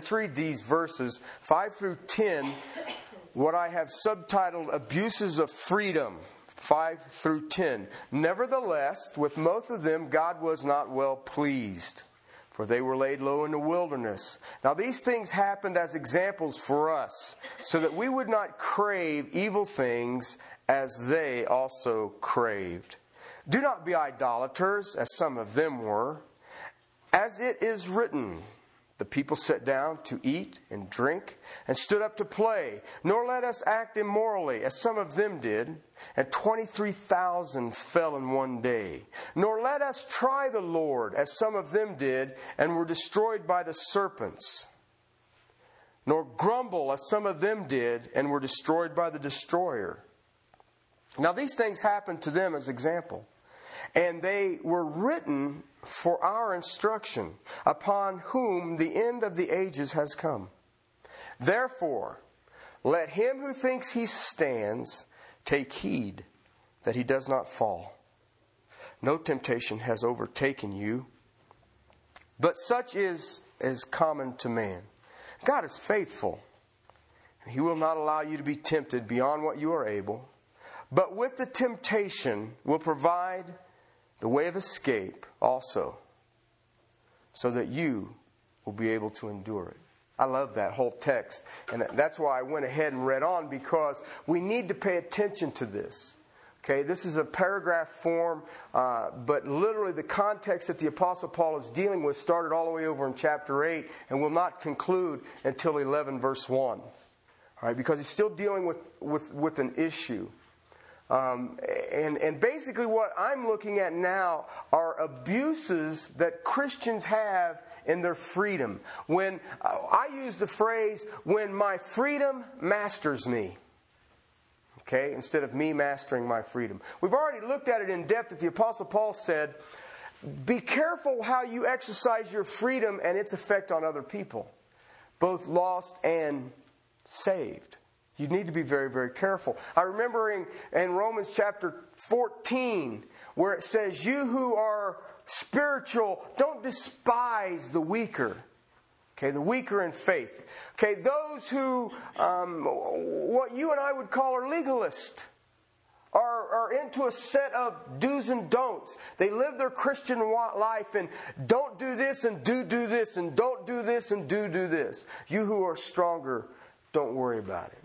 Let's read these verses 5 through 10, what I have subtitled Abuses of Freedom. 5 through 10. Nevertheless, with most of them, God was not well pleased, for they were laid low in the wilderness. Now, these things happened as examples for us, so that we would not crave evil things as they also craved. Do not be idolaters, as some of them were. As it is written, the people sat down to eat and drink and stood up to play, nor let us act immorally, as some of them did, and 23,000 fell in one day. Nor let us try the Lord, as some of them did, and were destroyed by the serpents. Nor grumble, as some of them did, and were destroyed by the destroyer. Now, these things happened to them as example, and they were written for our instruction, upon whom the end of the ages has come. Therefore, let him who thinks he stands take heed that he does not fall. No temptation has overtaken you, but such is as common to man. God is faithful. He will not allow you to be tempted beyond what you are able, but with the temptation will provide the way of escape also, so that you will be able to endure it. I love that whole text. And that's why I went ahead and read on because we need to pay attention to this. Okay, this is a paragraph form, uh, but literally the context that the Apostle Paul is dealing with started all the way over in chapter 8 and will not conclude until 11, verse 1. All right, because he's still dealing with, with, with an issue. Um, and, and basically, what I'm looking at now are abuses that Christians have in their freedom. When uh, I use the phrase, when my freedom masters me. Okay, instead of me mastering my freedom. We've already looked at it in depth that the Apostle Paul said, Be careful how you exercise your freedom and its effect on other people, both lost and saved. You need to be very, very careful. I remember in, in Romans chapter 14 where it says, You who are spiritual, don't despise the weaker. Okay, the weaker in faith. Okay, those who, um, what you and I would call are legalists, are, are into a set of do's and don'ts. They live their Christian life and don't do this and do do this and don't do this and do do this. You who are stronger, don't worry about it.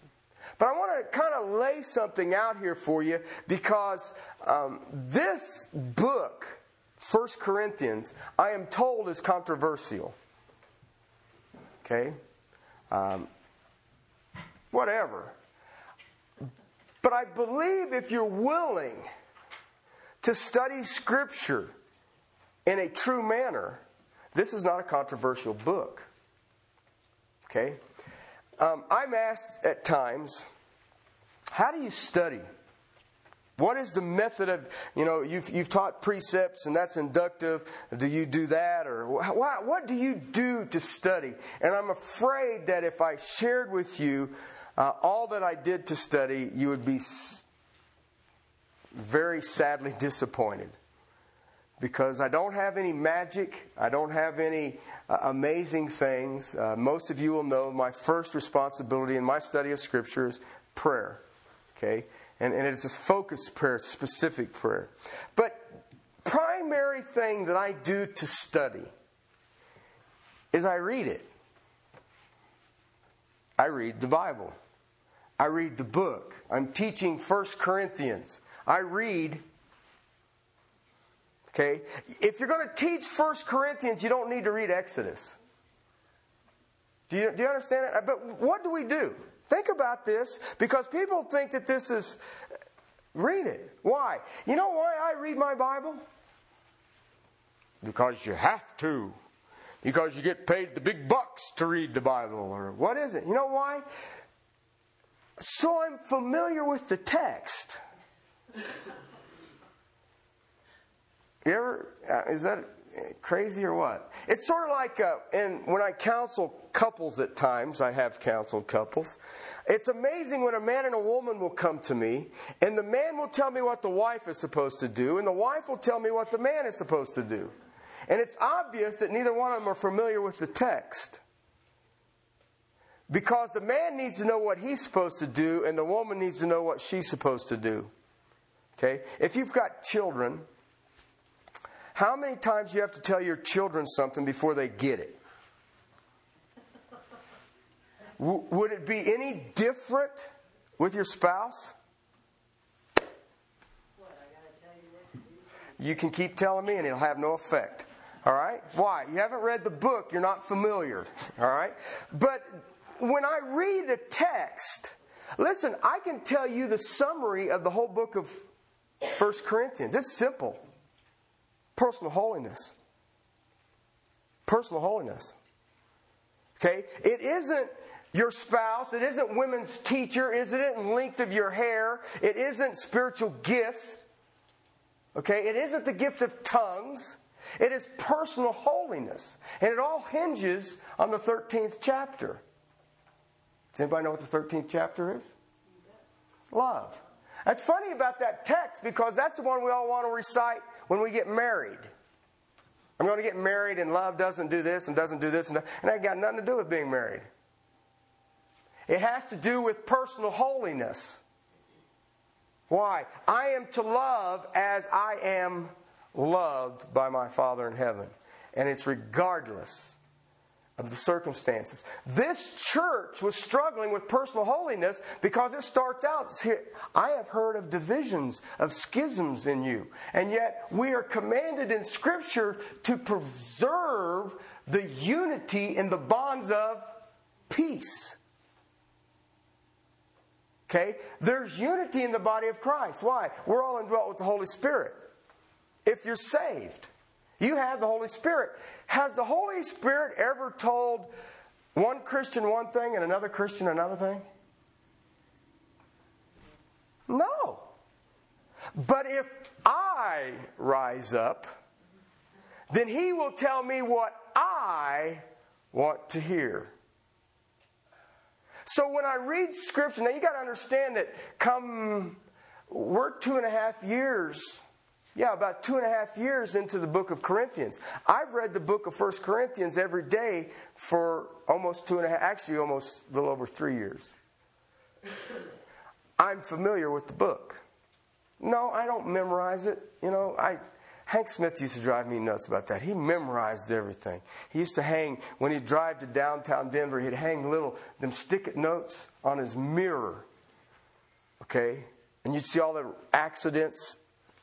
But I want to kind of lay something out here for you because um, this book, First Corinthians, I am told is controversial. Okay? Um, whatever. But I believe if you're willing to study Scripture in a true manner, this is not a controversial book. Okay? Um, I'm asked at times, how do you study? What is the method of, you know, you've, you've taught precepts and that's inductive. Do you do that? Or what, what do you do to study? And I'm afraid that if I shared with you uh, all that I did to study, you would be very sadly disappointed because I don't have any magic. I don't have any uh, amazing things. Uh, most of you will know my first responsibility in my study of Scripture is prayer. Okay? And, and it's a focused prayer, specific prayer. But primary thing that I do to study is I read it. I read the Bible. I read the book. I'm teaching First Corinthians. I read Okay? If you're going to teach First Corinthians, you don't need to read Exodus. Do you, do you understand it? But what do we do? Think about this because people think that this is. Read it. Why? You know why I read my Bible? Because you have to. Because you get paid the big bucks to read the Bible. Or what is it? You know why? So I'm familiar with the text. You ever, uh, is that crazy or what? It's sort of like, uh, and when I counsel couples at times, I have counseled couples. It's amazing when a man and a woman will come to me, and the man will tell me what the wife is supposed to do, and the wife will tell me what the man is supposed to do. And it's obvious that neither one of them are familiar with the text. Because the man needs to know what he's supposed to do, and the woman needs to know what she's supposed to do. Okay? If you've got children, how many times you have to tell your children something before they get it? W- would it be any different with your spouse? You can keep telling me and it'll have no effect. All right? Why? You haven't read the book, you're not familiar. All right? But when I read the text, listen, I can tell you the summary of the whole book of First Corinthians. It's simple personal holiness. Personal holiness. Okay? It isn't your spouse, it isn't women's teacher, it isn't it length of your hair, it isn't spiritual gifts. Okay? It isn't the gift of tongues. It is personal holiness. And it all hinges on the 13th chapter. Does anybody know what the 13th chapter is? Love. That's funny about that text because that's the one we all want to recite when we get married. I'm going to get married and love doesn't do this and doesn't do this and and that got nothing to do with being married. It has to do with personal holiness. Why? I am to love as I am loved by my Father in heaven. And it's regardless of the circumstances. This church was struggling with personal holiness because it starts out I have heard of divisions, of schisms in you. And yet we are commanded in Scripture to preserve the unity in the bonds of peace. Okay? There's unity in the body of Christ. Why? We're all indwelt with the Holy Spirit. If you're saved, you have the Holy Spirit. Has the Holy Spirit ever told one Christian one thing and another Christian another thing? No. But if I rise up, then he will tell me what I want to hear. So when I read scripture, now you got to understand that come, we're two and a half years yeah, about two and a half years into the book of Corinthians. I've read the book of First Corinthians every day for almost two and a half, actually almost a little over three years. I'm familiar with the book. No, I don't memorize it. You know, I Hank Smith used to drive me nuts about that. He memorized everything. He used to hang when he'd drive to downtown Denver. He'd hang little them stick-it notes on his mirror. Okay, and you'd see all the accidents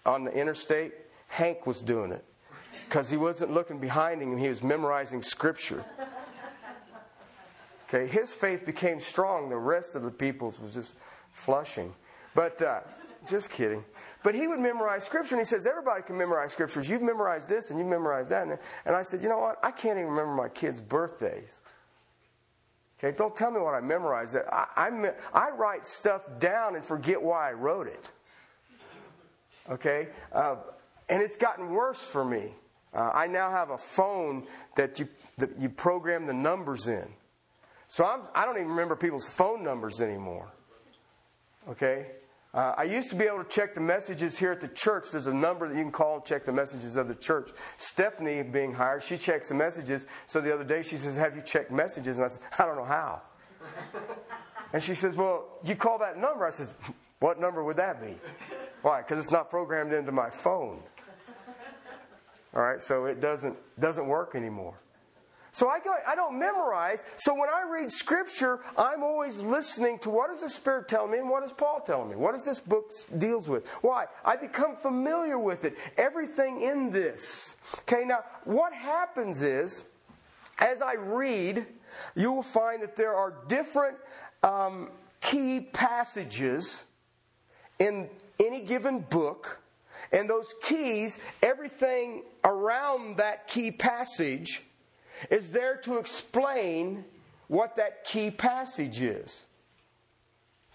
on the interstate, Hank was doing it because he wasn't looking behind him, he was memorizing scripture. Okay, his faith became strong, the rest of the people's was just flushing. But uh, just kidding. But he would memorize scripture, and he says, Everybody can memorize scriptures. You've memorized this and you've memorized that. And I said, You know what? I can't even remember my kids' birthdays. Okay, don't tell me what I memorized. I, I, I write stuff down and forget why I wrote it. Okay? Uh, and it's gotten worse for me. Uh, I now have a phone that you, that you program the numbers in. So I'm, I do not even remember people's phone numbers anymore. Okay? Uh, I used to be able to check the messages here at the church. There's a number that you can call and check the messages of the church. Stephanie, being hired, she checks the messages. So the other day she says, Have you checked messages? And I said, I don't know how. and she says, Well, you call that number. I says, What number would that be? Why? Because it's not programmed into my phone. All right, so it doesn't doesn't work anymore. So I, go, I don't memorize. So when I read Scripture, I'm always listening to what does the Spirit tell me and what does Paul tell me? What does this book deals with? Why? I become familiar with it. Everything in this. Okay, now what happens is, as I read, you will find that there are different um, key passages in any given book, and those keys, everything around that key passage, is there to explain what that key passage is.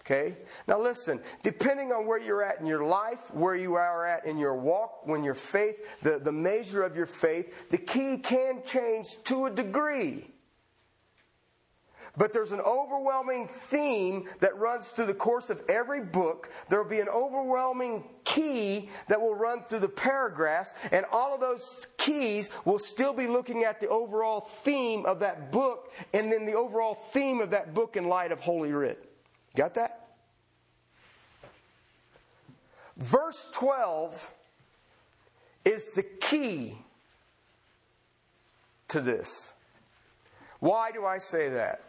Okay? Now listen, depending on where you're at in your life, where you are at in your walk, when your faith, the, the measure of your faith, the key can change to a degree. But there's an overwhelming theme that runs through the course of every book. There will be an overwhelming key that will run through the paragraphs, and all of those keys will still be looking at the overall theme of that book and then the overall theme of that book in light of Holy Writ. Got that? Verse 12 is the key to this. Why do I say that?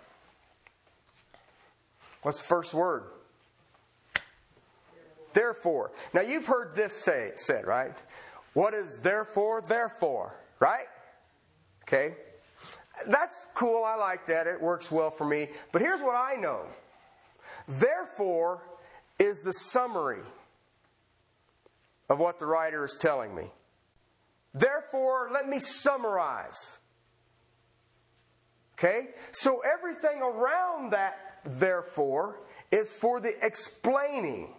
What's the first word? Therefore. Now you've heard this say said, right? What is therefore? Therefore, right? Okay. That's cool. I like that. It works well for me. But here's what I know. Therefore is the summary of what the writer is telling me. Therefore, let me summarize. Okay? So everything around that therefore, is for the explaining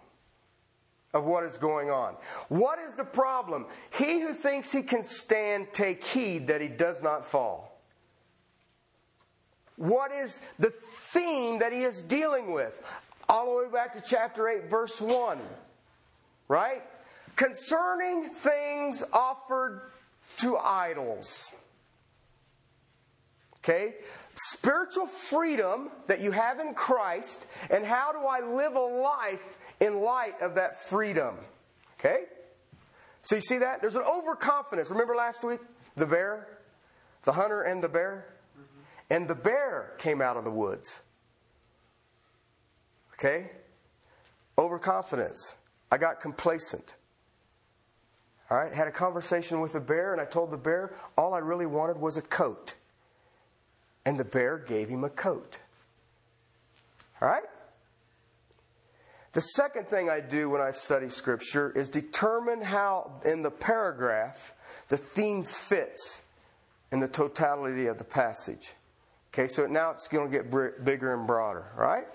of what is going on. What is the problem? He who thinks he can stand, take heed that he does not fall. What is the theme that he is dealing with? All the way back to chapter 8, verse 1. Right? Concerning things offered to idols. Okay? Spiritual freedom that you have in Christ, and how do I live a life in light of that freedom? Okay? So you see that? There's an overconfidence. Remember last week? The bear? The hunter and the bear? Mm-hmm. And the bear came out of the woods. Okay? Overconfidence. I got complacent. All right? Had a conversation with the bear, and I told the bear all I really wanted was a coat. And the bear gave him a coat. All right? The second thing I do when I study Scripture is determine how, in the paragraph, the theme fits in the totality of the passage. Okay, so now it's going to get bigger and broader, right?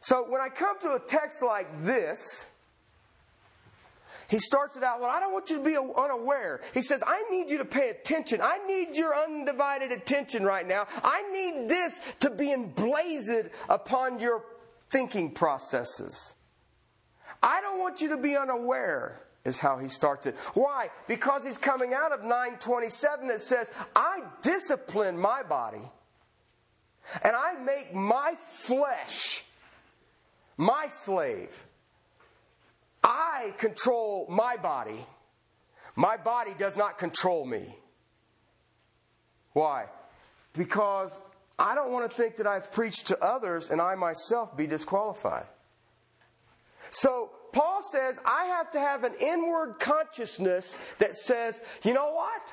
So when I come to a text like this, he starts it out, well, I don't want you to be unaware. He says, I need you to pay attention. I need your undivided attention right now. I need this to be emblazoned upon your thinking processes. I don't want you to be unaware is how he starts it. Why? Because he's coming out of 927 that says, I discipline my body and I make my flesh my slave. I control my body. My body does not control me. Why? Because I don't want to think that I've preached to others and I myself be disqualified. So, Paul says I have to have an inward consciousness that says, you know what?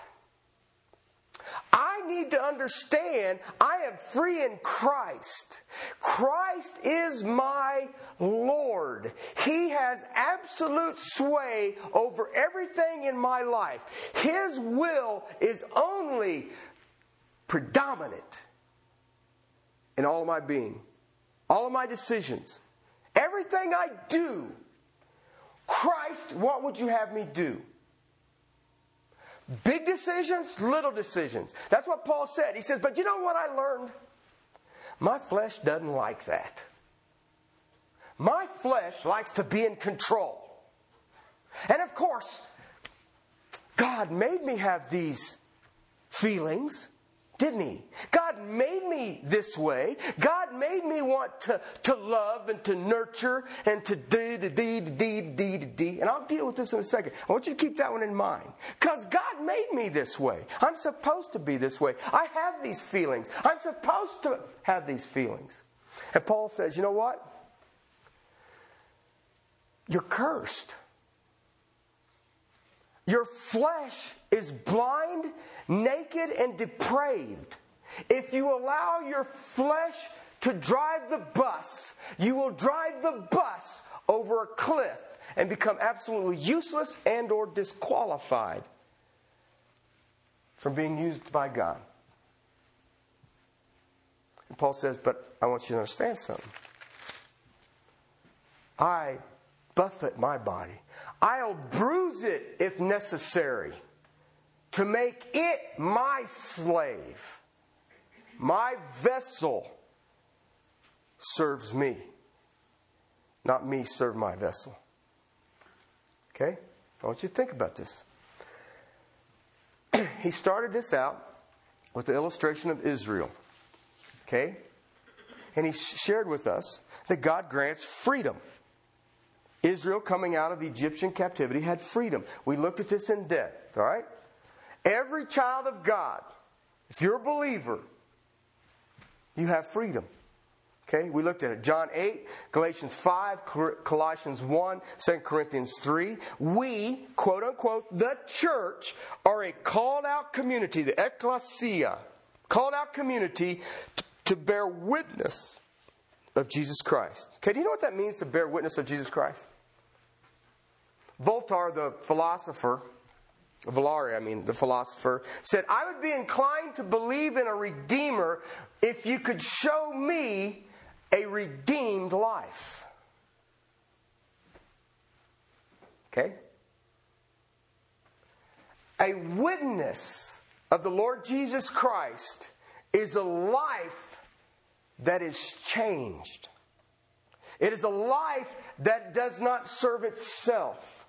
I need to understand I am free in Christ. Christ is my Lord. He has absolute sway over everything in my life. His will is only predominant in all of my being, all of my decisions, everything I do. Christ, what would you have me do? Big decisions, little decisions. That's what Paul said. He says, But you know what I learned? My flesh doesn't like that. My flesh likes to be in control. And of course, God made me have these feelings didn't he? God made me this way. God made me want to, to love and to nurture and to do, the do, do, do, do, do. And I'll deal with this in a second. I want you to keep that one in mind. Because God made me this way. I'm supposed to be this way. I have these feelings. I'm supposed to have these feelings. And Paul says, you know what? You're cursed. Your flesh is blind, naked, and depraved. If you allow your flesh to drive the bus, you will drive the bus over a cliff and become absolutely useless and or disqualified from being used by God. And Paul says, but I want you to understand something. I buffet my body. I'll bruise it if necessary to make it my slave, my vessel serves me, not me serve my vessel. Okay? I want you to think about this. he started this out with the illustration of Israel. Okay? And he shared with us that God grants freedom. Israel, coming out of Egyptian captivity, had freedom. We looked at this in depth, all right? Every child of God, if you're a believer, you have freedom. Okay, we looked at it. John 8, Galatians 5, Colossians 1, 2 Corinthians 3. We, quote unquote, the church, are a called out community, the ecclesia, called out community to, to bear witness of Jesus Christ. Okay, do you know what that means to bear witness of Jesus Christ? Voltaire, the philosopher, Valari, I mean, the philosopher, said, I would be inclined to believe in a Redeemer if you could show me a redeemed life. Okay? A witness of the Lord Jesus Christ is a life that is changed. It is a life that does not serve itself.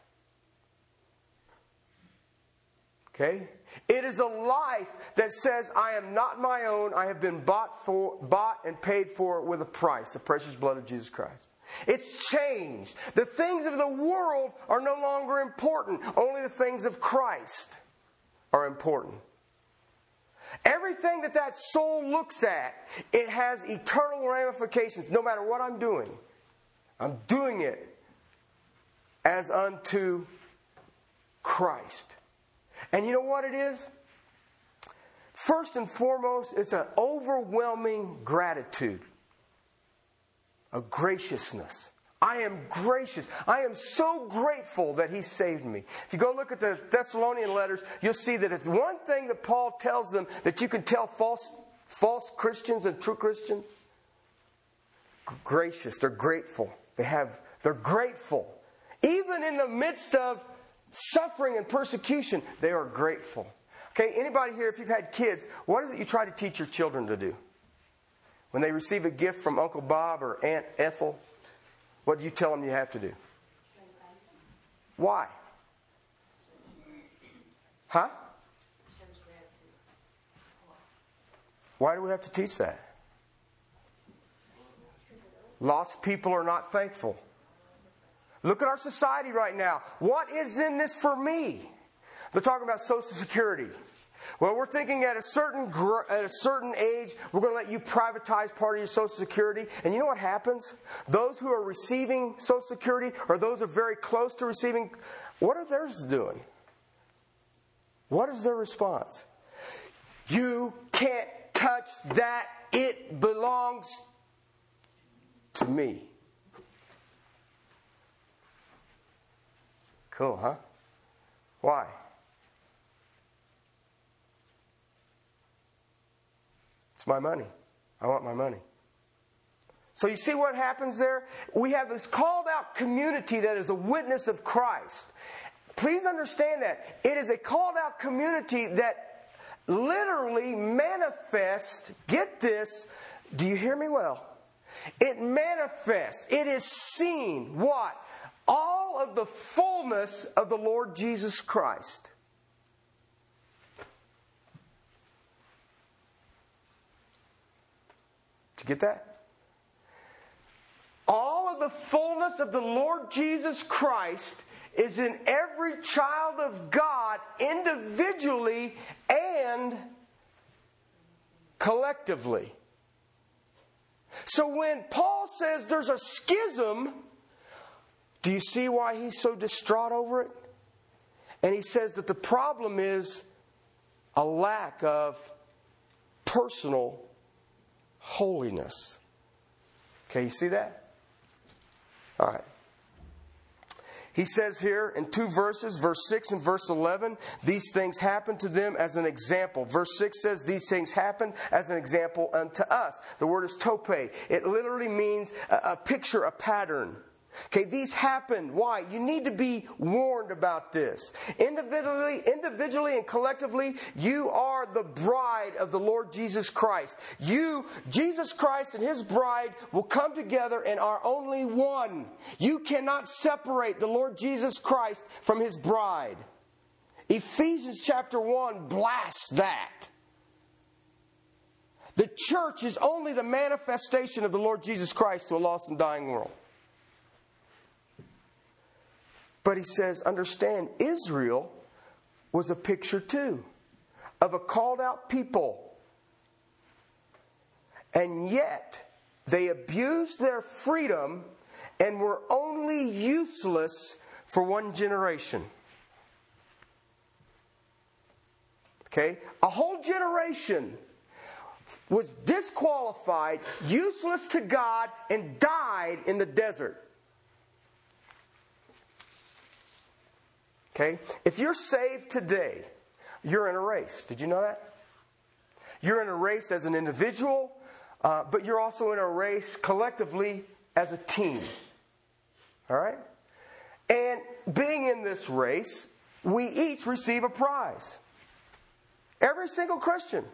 Okay? It is a life that says, I am not my own. I have been bought, for, bought and paid for with a price, the precious blood of Jesus Christ. It's changed. The things of the world are no longer important. Only the things of Christ are important. Everything that that soul looks at, it has eternal ramifications no matter what I'm doing. I'm doing it as unto Christ. And you know what it is? First and foremost, it's an overwhelming gratitude, a graciousness. I am gracious. I am so grateful that He saved me. If you go look at the Thessalonian letters, you'll see that if one thing that Paul tells them that you can tell false, false Christians and true Christians, gracious. They're grateful. They have. They're grateful, even in the midst of suffering and persecution, they are grateful. Okay, anybody here, if you've had kids, what is it you try to teach your children to do? When they receive a gift from Uncle Bob or Aunt Ethel, what do you tell them you have to do? Why? Huh? Why do we have to teach that? Lost people are not thankful. Look at our society right now. What is in this for me? They're talking about Social Security. Well, we're thinking at a certain gr- at a certain age, we're going to let you privatize part of your Social Security. And you know what happens? Those who are receiving Social Security, or those who are very close to receiving, what are theirs doing? What is their response? You can't touch that. It belongs to me. Cool, huh? Why? It's my money. I want my money. So you see what happens there? We have this called out community that is a witness of Christ. Please understand that. It is a called out community that literally manifests, get this, do you hear me well? It manifests, it is seen. What? all of the fullness of the Lord Jesus Christ. Did you get that? All of the fullness of the Lord Jesus Christ is in every child of God individually and collectively. So when Paul says there's a schism do you see why he's so distraught over it? And he says that the problem is a lack of personal holiness. Okay, you see that? All right. He says here in two verses, verse 6 and verse 11, these things happen to them as an example. Verse 6 says, These things happen as an example unto us. The word is tope. It literally means a, a picture, a pattern. Okay, these happen. Why? You need to be warned about this. Individually, individually and collectively, you are the bride of the Lord Jesus Christ. You, Jesus Christ and his bride will come together and are only one. You cannot separate the Lord Jesus Christ from his bride. Ephesians chapter 1 blasts that. The church is only the manifestation of the Lord Jesus Christ to a lost and dying world. But he says, understand, Israel was a picture too of a called out people. And yet, they abused their freedom and were only useless for one generation. Okay? A whole generation was disqualified, useless to God, and died in the desert. Okay? If you're saved today, you're in a race. Did you know that? You're in a race as an individual, uh, but you're also in a race collectively as a team. All right? And being in this race, we each receive a prize. Every single Christian.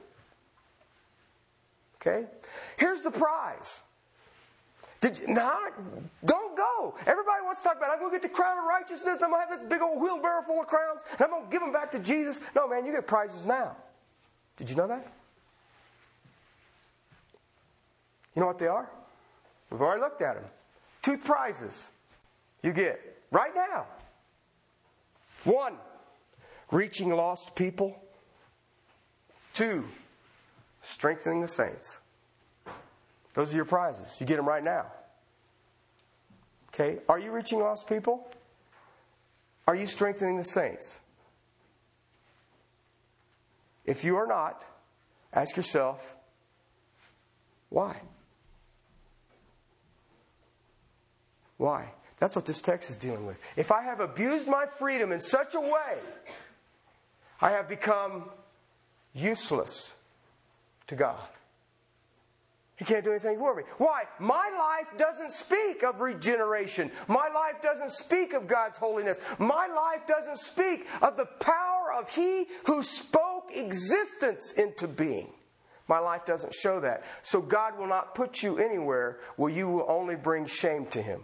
Okay? Here's the prize did don't go. Everybody wants to talk about, I'm going to get the crown of righteousness. I'm going to have this big old wheelbarrow full of crowns, and I'm going to give them back to Jesus. No, man, you get prizes now. Did you know that? You know what they are? We've already looked at them. Two prizes you get right now. One, reaching lost people. Two, strengthening the saints. Those are your prizes. You get them right now. Okay? Are you reaching lost people? Are you strengthening the saints? If you are not, ask yourself, why? Why? That's what this text is dealing with. If I have abused my freedom in such a way, I have become useless to God. He can't do anything for me. Why? My life doesn't speak of regeneration. My life doesn't speak of God's holiness. My life doesn't speak of the power of He who spoke existence into being. My life doesn't show that. So God will not put you anywhere where you will only bring shame to Him.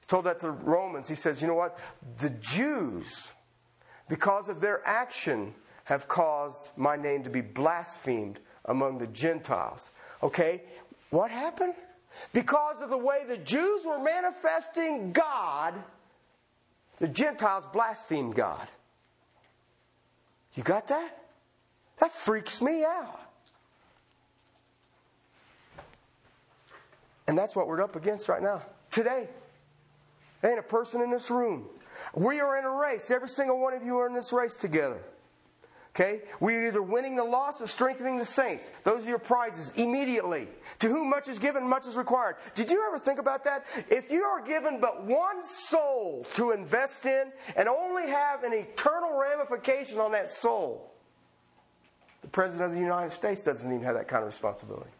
He told that to Romans. He says, you know what? The Jews, because of their action, have caused my name to be blasphemed among the Gentiles. Okay, what happened? Because of the way the Jews were manifesting God, the Gentiles blasphemed God. You got that? That freaks me out. And that's what we're up against right now. Today. There ain't a person in this room. We are in a race. Every single one of you are in this race together. Okay? We're either winning the loss or strengthening the saints. Those are your prizes immediately. To whom much is given, much is required. Did you ever think about that? If you are given but one soul to invest in and only have an eternal ramification on that soul, the President of the United States doesn't even have that kind of responsibility.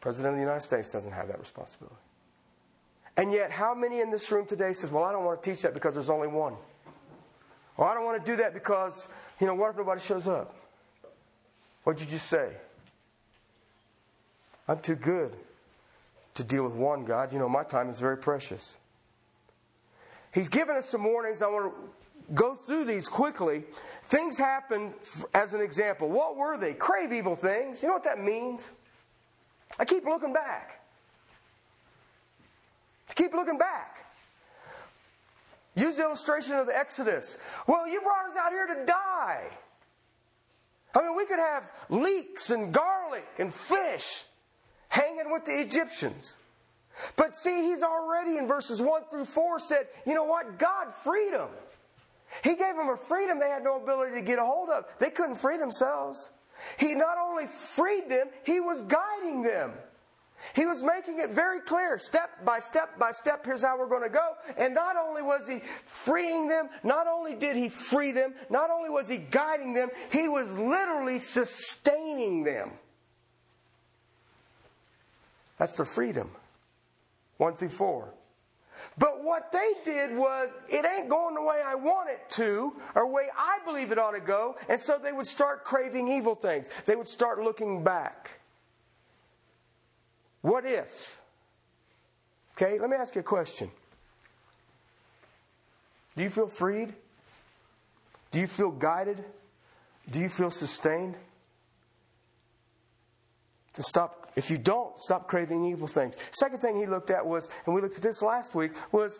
President of the United States doesn't have that responsibility. And yet, how many in this room today says, Well, I don't want to teach that because there's only one? Or I don't want to do that because, you know, what if nobody shows up? What'd you just say? I'm too good to deal with one, God. You know, my time is very precious. He's given us some warnings. I want to go through these quickly. Things happen as an example. What were they? Crave evil things. You know what that means? I keep looking back. Keep looking back. Use the illustration of the Exodus. Well, you brought us out here to die. I mean, we could have leeks and garlic and fish hanging with the Egyptians. But see, he's already in verses 1 through 4 said, you know what? God freed them. He gave them a freedom they had no ability to get a hold of. They couldn't free themselves. He not only freed them, he was guiding them. He was making it very clear, step by step by step, here's how we're going to go. And not only was he freeing them, not only did he free them, not only was he guiding them, he was literally sustaining them. That's their freedom. One through four. But what they did was, it ain't going the way I want it to, or way I believe it ought to go, and so they would start craving evil things. They would start looking back. What if? Okay, let me ask you a question. Do you feel freed? Do you feel guided? Do you feel sustained? To stop, if you don't, stop craving evil things. Second thing he looked at was, and we looked at this last week, was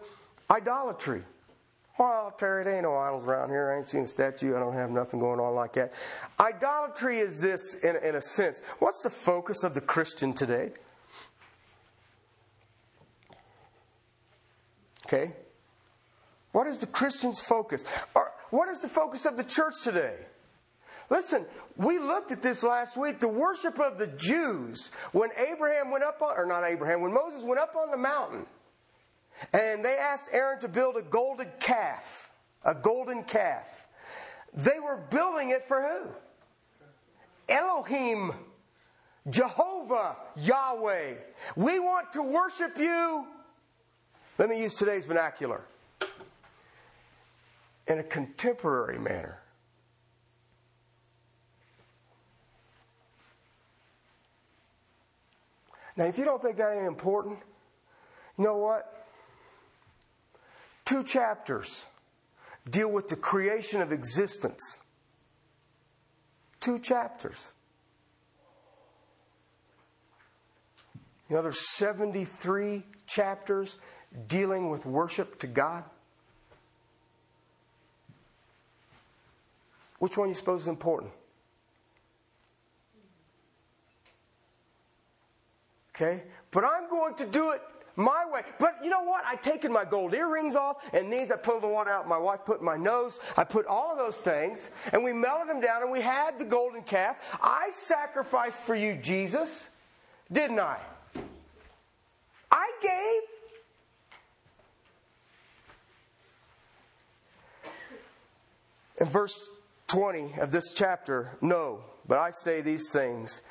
idolatry. Well, Terry, there ain't no idols around here. I ain't seen a statue. I don't have nothing going on like that. Idolatry is this, in, in a sense. What's the focus of the Christian today? Okay? What is the Christian's focus? Or what is the focus of the church today? Listen, we looked at this last week. The worship of the Jews, when Abraham went up on, or not Abraham, when Moses went up on the mountain, and they asked Aaron to build a golden calf, a golden calf. They were building it for who? Elohim, Jehovah, Yahweh. We want to worship you. Let me use today's vernacular in a contemporary manner. Now, if you don't think that ain't important, you know what? Two chapters deal with the creation of existence. Two chapters. You know, there's 73 chapters dealing with worship to God. Which one do you suppose is important? Okay? But I'm going to do it my way. But you know what? I've taken my gold earrings off, and these I pulled the one out my wife put in my nose. I put all of those things, and we melted them down, and we had the golden calf. I sacrificed for you, Jesus, didn't I? I gave. In verse 20 of this chapter, no, but I say these things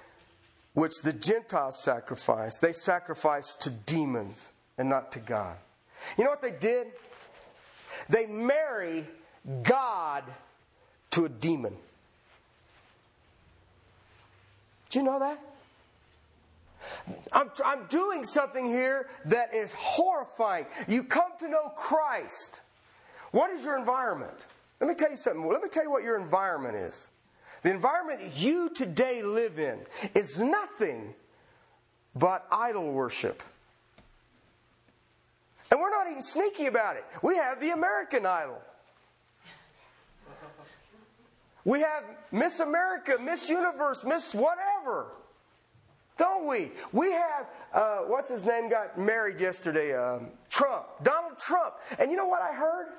which the Gentiles sacrifice. They sacrifice to demons and not to God. You know what they did? They marry God to a demon. Do you know that? I'm, I'm doing something here that is horrifying. You come to know Christ. What is your environment? Let me tell you something. Let me tell you what your environment is. The environment you today live in is nothing but idol worship. And we're not even sneaky about it. We have the American Idol. We have Miss America, Miss Universe, Miss whatever. Don't we? We have, uh, what's his name got married yesterday? Um, Trump. Donald Trump. And you know what I heard?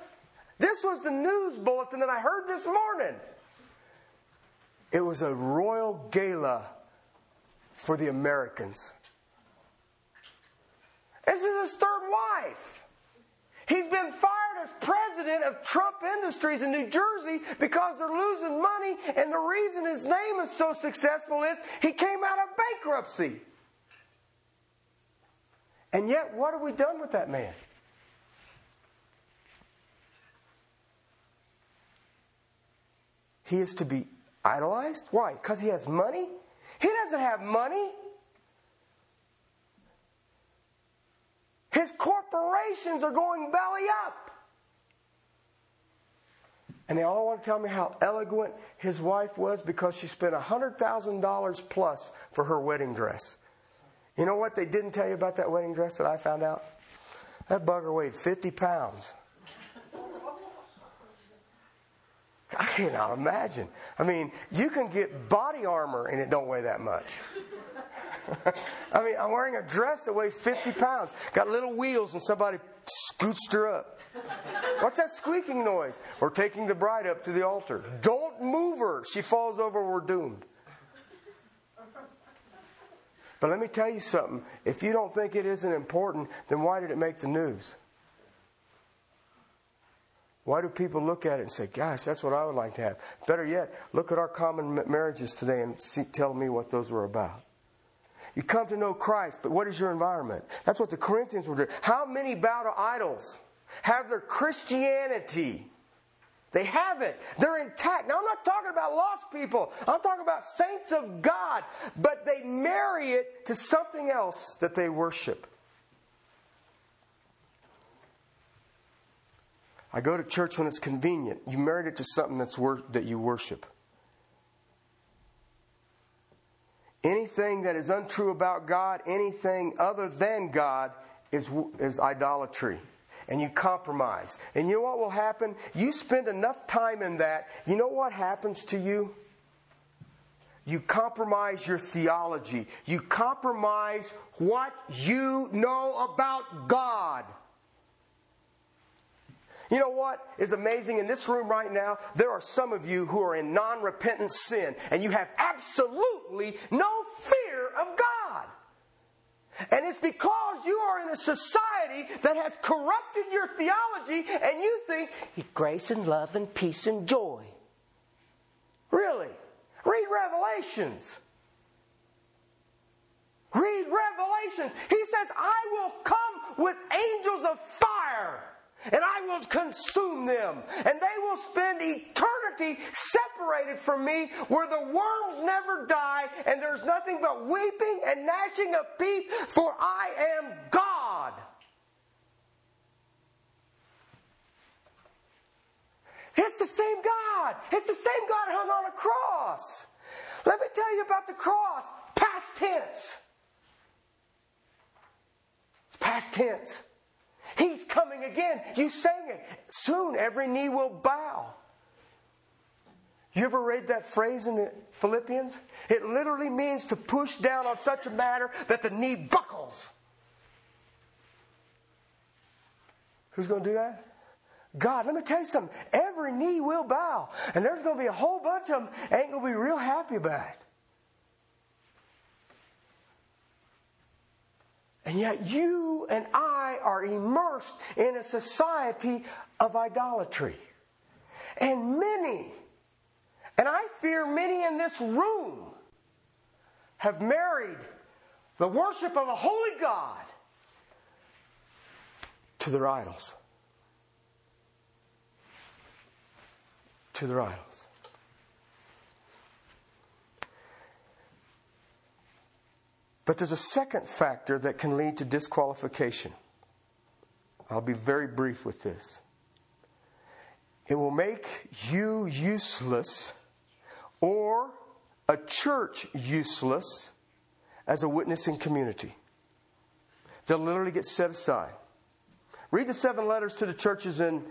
This was the news bulletin that I heard this morning. It was a royal gala for the Americans. This is his third wife. He's been fired as president of Trump Industries in New Jersey because they're losing money, and the reason his name is so successful is he came out of bankruptcy. And yet, what have we done with that man? He is to be idolized. Why? Because he has money? He doesn't have money. His corporations are going belly up. And they all want to tell me how eloquent his wife was because she spent $100,000 plus for her wedding dress. You know what they didn't tell you about that wedding dress that I found out? That bugger weighed 50 pounds. I cannot imagine. I mean, you can get body armor and it don't weigh that much. I mean, I'm wearing a dress that weighs 50 pounds, got little wheels, and somebody scooched her up. What's that squeaking noise? We're taking the bride up to the altar. Don't move her. She falls over, we're doomed. But let me tell you something. If you don't think it isn't important, then why did it make the news? Why do people look at it and say, gosh, that's what I would like to have? Better yet, look at our common marriages today and see, tell me what those were about. You come to know Christ, but what is your environment? That's what the Corinthians were doing. How many bow to idols? Have their Christianity. They have it. They're intact. Now, I'm not talking about lost people. I'm talking about saints of God. But they marry it to something else that they worship. I go to church when it's convenient. You married it to something that's wor- that you worship. Anything that is untrue about God, anything other than God, is, is idolatry. And you compromise. And you know what will happen? You spend enough time in that, you know what happens to you? You compromise your theology. You compromise what you know about God. You know what is amazing in this room right now? There are some of you who are in non repentant sin, and you have absolutely no fear of God. And it's because you are in a society that has corrupted your theology, and you think grace and love and peace and joy. Really? Read Revelations. Read Revelations. He says, I will come with angels of fire and I will consume them, and they will spend eternity separated from me where the worms never die, and there's nothing but weeping and gnashing of teeth, for I am God. It's the same God. It's the same God hung on a cross. Let me tell you about the cross. Past tense. It's past tense. He's coming again. You sang it. Soon every knee will bow. You ever read that phrase in the Philippians? It literally means to push down on such a matter that the knee buckles. Who's going to do that? God, let me tell you something. Every knee will bow. And there's going to be a whole bunch of them ain't going to be real happy about it. And yet you and I are immersed in a society of idolatry. And many, and I fear many in this room, have married the worship of a holy God to their idols. To their idols. But there's a second factor that can lead to disqualification. I'll be very brief with this. It will make you useless or a church useless as a witnessing community. They'll literally get set aside. Read the seven letters to the churches in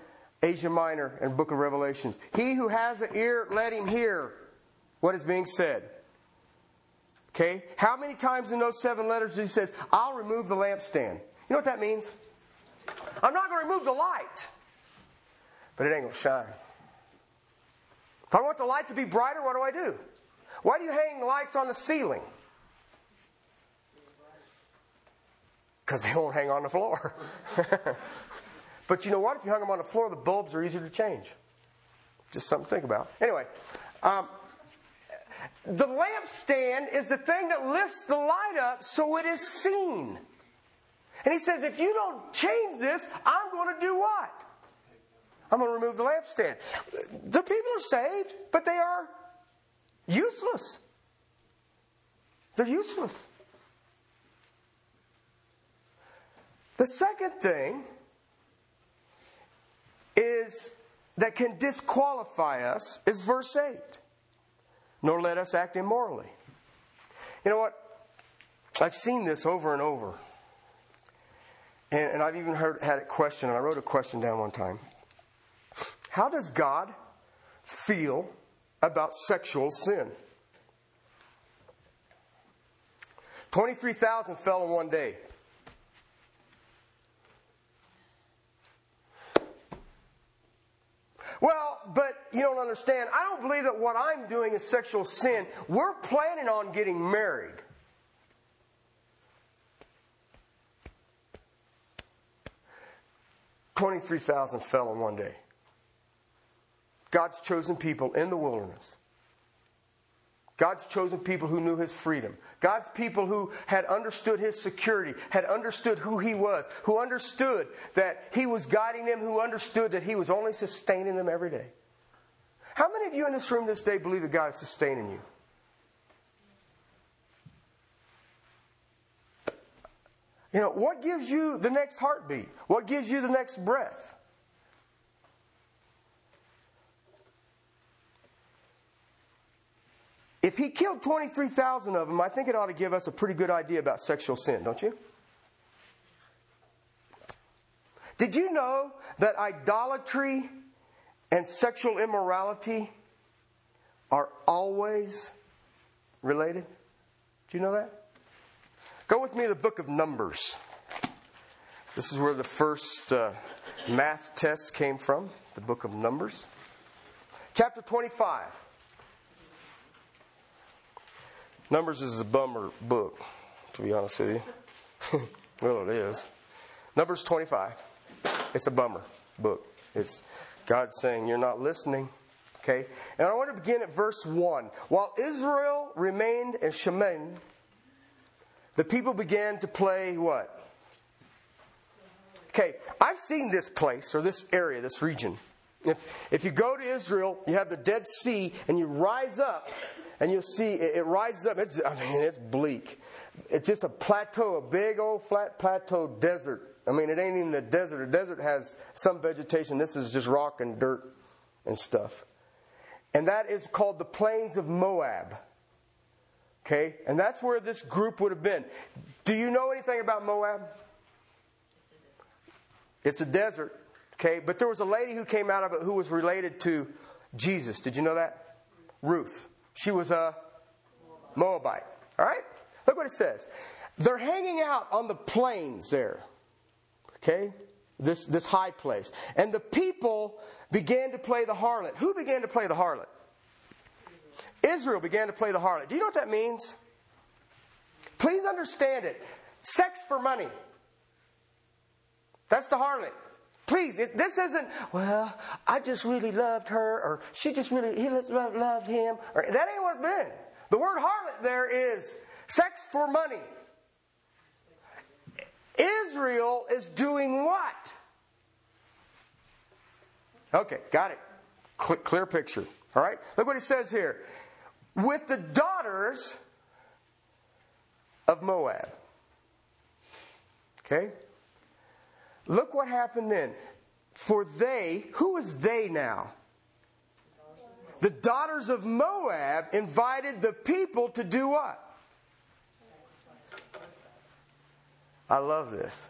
Asia Minor and Book of Revelations. He who has an ear, let him hear what is being said. Okay? How many times in those seven letters does he says, I'll remove the lampstand? You know what that means? I'm not going to remove the light, but it ain't going to shine. If I want the light to be brighter, what do I do? Why do you hang lights on the ceiling? Because they won't hang on the floor. but you know what? If you hung them on the floor, the bulbs are easier to change. Just something to think about. Anyway, um, the lampstand is the thing that lifts the light up so it is seen. And he says, if you don't change this, I'm going to do what? I'm going to remove the lampstand. The people are saved, but they are useless. They're useless. The second thing is that can disqualify us is verse 8 nor let us act immorally. You know what? I've seen this over and over. And, and I've even heard, had a question, and I wrote a question down one time. How does God feel about sexual sin? 23,000 fell in one day. Well, but you don't understand. I don't believe that what I'm doing is sexual sin. We're planning on getting married. Twenty-three thousand fell in one day. God's chosen people in the wilderness. God's chosen people who knew his freedom. God's people who had understood his security, had understood who he was, who understood that he was guiding them, who understood that he was only sustaining them every day. How many of you in this room this day believe that God is sustaining you? You know, what gives you the next heartbeat? What gives you the next breath? If he killed 23,000 of them, I think it ought to give us a pretty good idea about sexual sin, don't you? Did you know that idolatry and sexual immorality are always related? Do you know that? Go with me to the book of Numbers. This is where the first uh, math test came from, the book of Numbers. Chapter 25. Numbers is a bummer book, to be honest with you. well, it is. Numbers 25. It's a bummer book. It's God saying, You're not listening. Okay? And I want to begin at verse 1. While Israel remained in Shittim, the people began to play what? Okay, I've seen this place or this area, this region. If, if you go to Israel, you have the Dead Sea, and you rise up, and you'll see it, it rises up. It's, I mean, it's bleak. It's just a plateau, a big old flat plateau desert. I mean, it ain't even a desert. A desert has some vegetation. This is just rock and dirt and stuff. And that is called the Plains of Moab. Okay? And that's where this group would have been. Do you know anything about Moab? It's a desert. Okay? But there was a lady who came out of it who was related to Jesus. Did you know that? Ruth. She was a Moabite. All right? Look what it says. They're hanging out on the plains there. Okay? This, this high place. And the people began to play the harlot. Who began to play the harlot? Israel began to play the harlot. Do you know what that means? Please understand it. Sex for money. That's the harlot. Please, this isn't, well, I just really loved her, or she just really, he loved, loved him, or that ain't what it's been. The word harlot there is sex for money. Israel is doing what? Okay, got it. Clear, picture. All right? Look what he says here. With the daughters of Moab. Okay? Look what happened then. For they, who is they now? The daughters of Moab invited the people to do what? I love this.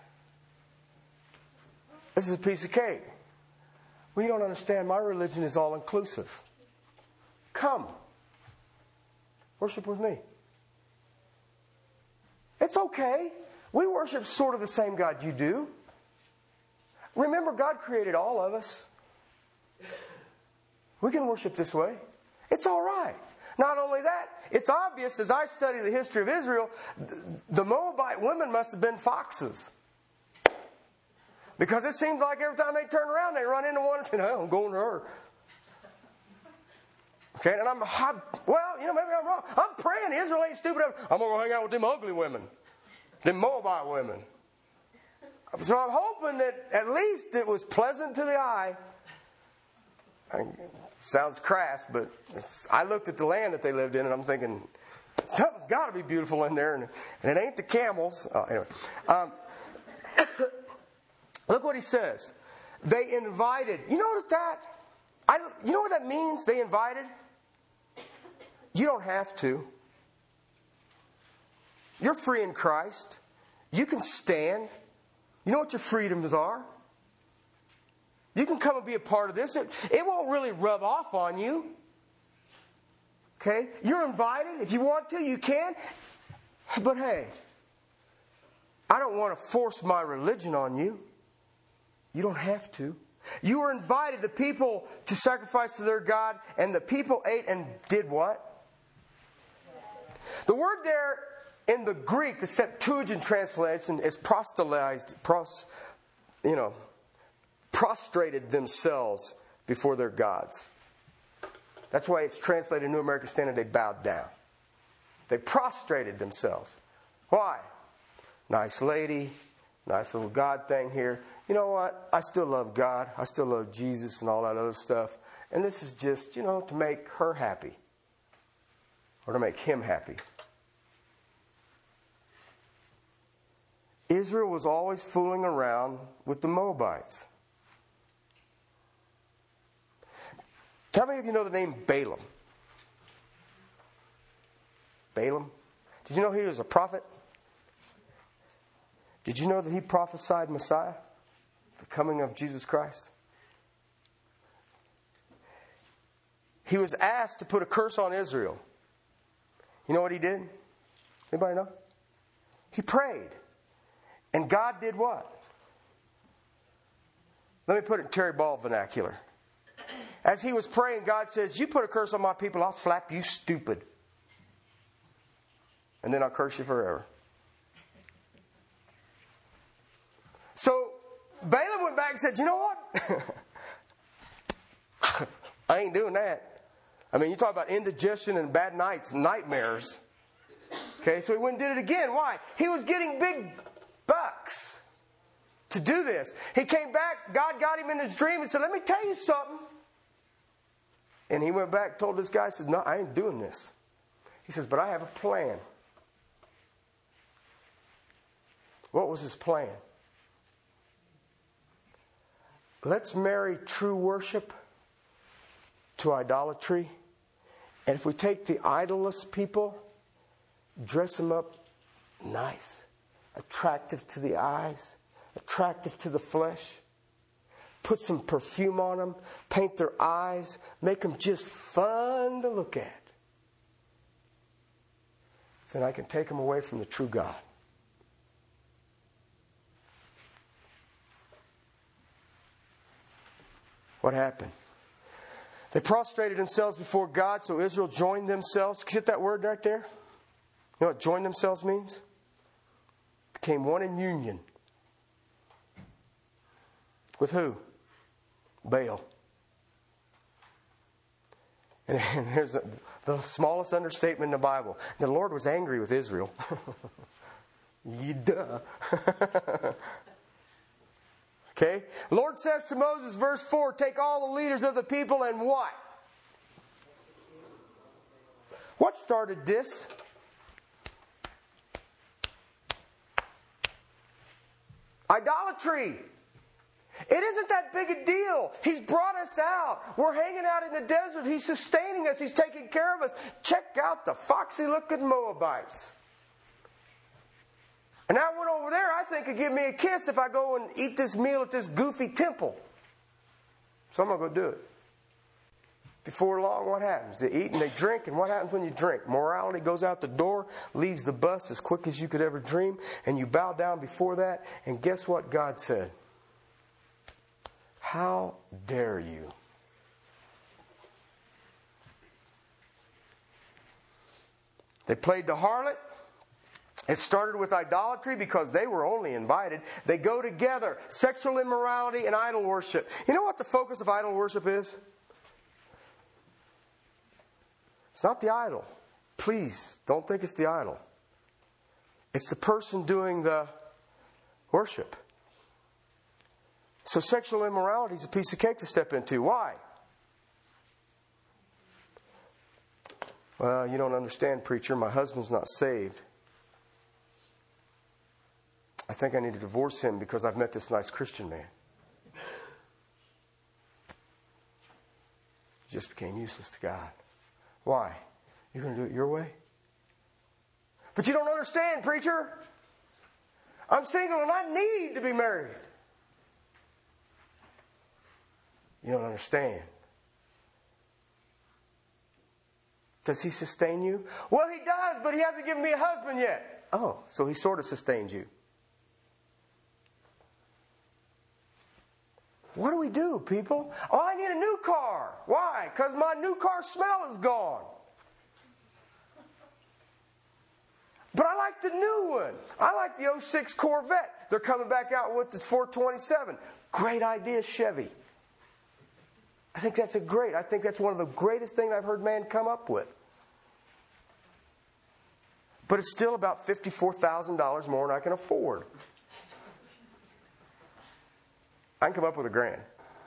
This is a piece of cake. You don't understand. My religion is all inclusive. Come. Worship with me. It's okay. We worship sort of the same God you do. Remember, God created all of us. We can worship this way. It's all right. Not only that, it's obvious as I study the history of Israel, the Moabite women must have been foxes. Because it seems like every time they turn around, they run into one and say, I'm going to her. Okay, and I'm, I'm, well, you know, maybe I'm wrong. I'm praying Israel ain't stupid. I'm going to go hang out with them ugly women, them Moabite women. So I'm hoping that at least it was pleasant to the eye. I, sounds crass, but I looked at the land that they lived in and I'm thinking, something's got to be beautiful in there, and, and, it ain't the camels. Oh, anyway. Um, look what he says. They invited. You notice that? I, you know what that means? They invited? You don't have to. You're free in Christ. You can stand. You know what your freedoms are? You can come and be a part of this. It, it won't really rub off on you. Okay? You're invited. If you want to, you can. But hey, I don't want to force my religion on you. You don't have to. You were invited, the people, to sacrifice to their God, and the people ate and did what? The word there in the Greek, the Septuagint translation, is proselytized, pros, you know, prostrated themselves before their gods. That's why it's translated in New American Standard, they bowed down. They prostrated themselves. Why? Nice lady, nice little God thing here. You know what? I still love God. I still love Jesus and all that other stuff. And this is just, you know, to make her happy or to make him happy. Israel was always fooling around with the Moabites. How many of you know the name Balaam? Balaam? Did you know he was a prophet? Did you know that he prophesied Messiah, the coming of Jesus Christ? He was asked to put a curse on Israel. You know what he did? Anybody know? He prayed. And God did what? Let me put it in Terry Ball vernacular. As he was praying, God says, You put a curse on my people, I'll slap you stupid. And then I'll curse you forever. So Balaam went back and said, You know what? I ain't doing that. I mean, you talk about indigestion and bad nights, nightmares. Okay, so he went and did it again. Why? He was getting big bucks to do this. He came back, God got him in his dream and said, Let me tell you something. And he went back, told this guy, says, No, I ain't doing this. He says, But I have a plan. What was his plan? Let's marry true worship to idolatry. And if we take the idolist people, dress them up nice, attractive to the eyes, attractive to the flesh, put some perfume on them, paint their eyes, make them just fun to look at, then I can take them away from the true God. What happened? They prostrated themselves before God, so Israel joined themselves. Get that word right there? You know what join themselves means? Became one in union. With who? Baal. And, here's a, the smallest understatement in the Bible. The Lord was angry with Israel. you duh. Okay? Lord says to Moses, verse 4 take all the leaders of the people and what? What started this? Idolatry. It isn't that big a deal. He's brought us out. We're hanging out in the desert. He's sustaining us. He's taking care of us. Check out the foxy looking Moabites. And I one over there, I think, could give me a kiss if I go and eat this meal at this goofy temple. So I'm going to go do it. Before long, what happens? They eat and they drink, and what happens when you drink? Morality goes out the door, leaves the bus as quick as you could ever dream, and you bow down before that, and guess what God said? How dare you? They played the harlot. It started with idolatry because they were only invited. They go together sexual immorality and idol worship. You know what the focus of idol worship is? It's not the idol. Please don't think it's the idol. It's the person doing the worship. So sexual immorality is a piece of cake to step into. Why? Well, you don't understand, preacher. My husband's not saved. I think I need to divorce him because I've met this nice Christian man. Just became useless to God. Why? You're going to do it your way? But you don't understand, preacher. I'm single and I need to be married. You don't understand. Does he sustain you? Well, he does, but he hasn't given me a husband yet. Oh, so he sort of sustains you. What do we do, people? Oh, I need a new car. Why? Because my new car smell is gone. But I like the new one. I like the 06 Corvette. They're coming back out with this 427. Great idea, Chevy. I think that's a great. I think that's one of the greatest things I've heard man come up with. But it's still about $54,000 more than I can afford. I can come up with a grand.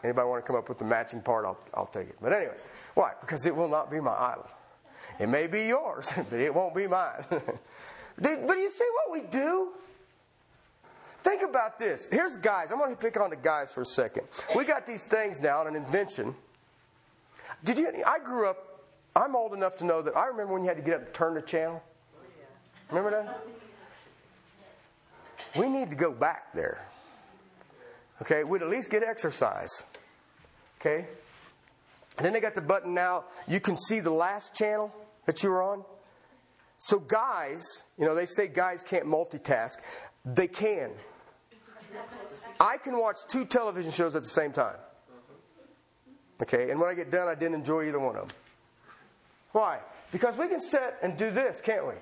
Anybody want to come up with the matching part? I'll, I'll take it. But anyway, why? Because it will not be my idol. It may be yours, but it won't be mine. but do you see what we do? Think about this. Here's guys. I'm going to pick on the guys for a second. We got these things now, an invention. Did you? I grew up. I'm old enough to know that I remember when you had to get up and turn the channel. Remember that? We need to go back there. Okay, we'd at least get exercise. Okay? And then they got the button now, you can see the last channel that you were on. So, guys, you know, they say guys can't multitask. They can. I can watch two television shows at the same time. Okay, and when I get done, I didn't enjoy either one of them. Why? Because we can sit and do this, can't we?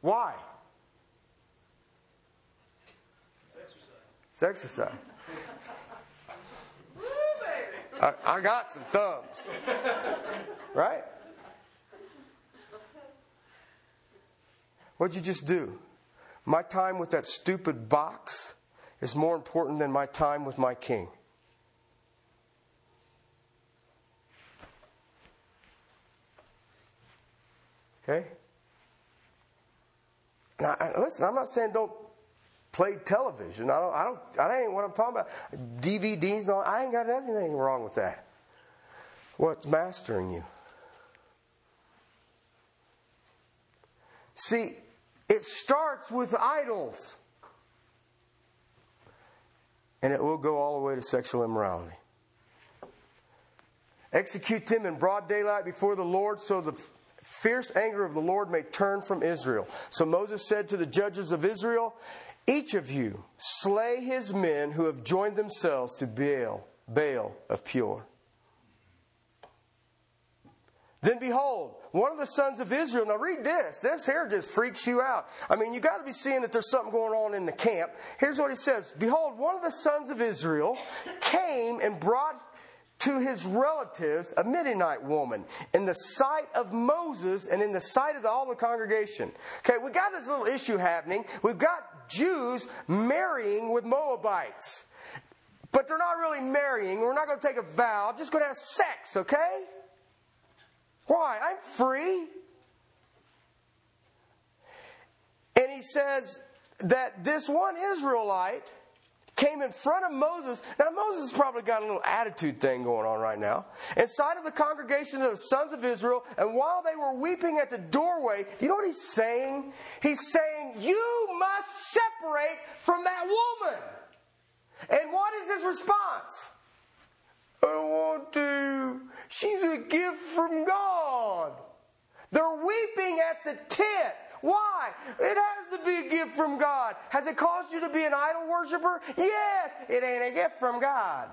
Why? It's exercise. I, I got some thumbs. Right? What'd you just do? My time with that stupid box is more important than my time with my king. Okay? Now, listen, I'm not saying don't play television. I don't, I don't, that ain't what I'm talking about. DVDs, I ain't got anything wrong with that. What's mastering you? See, it starts with idols. And it will go all the way to sexual immorality. Execute them in broad daylight before the Lord so the fierce anger of the Lord may turn from Israel. So Moses said to the judges of Israel, Each of you slay his men who have joined themselves to Baal, Baal of Peor. Then behold, one of the sons of Israel. Now read this. This here just freaks you out. I mean, you got to be seeing that there's something going on in the camp. Here's what he says Behold, one of the sons of Israel came and brought to his relatives a Midianite woman in the sight of Moses and in the sight of the, all the congregation. Okay, we got this little issue happening. We've got Jews marrying with Moabites. But they're not really marrying. We're not going to take a vow. Just going to have sex, okay? Why? I'm free. And he says that this one Israelite came in front of Moses. Now, Moses probably got a little attitude thing going on right now. Inside of the congregation of the sons of Israel, and while they were weeping at the doorway, do you know what he's saying? He's saying, You must separate from that woman. And what is his response? I don't want to. She's a gift from God. They're weeping at the tent. Why? It has to be a gift from God. Has it caused you to be an idol worshiper? Yes, it ain't a gift from God.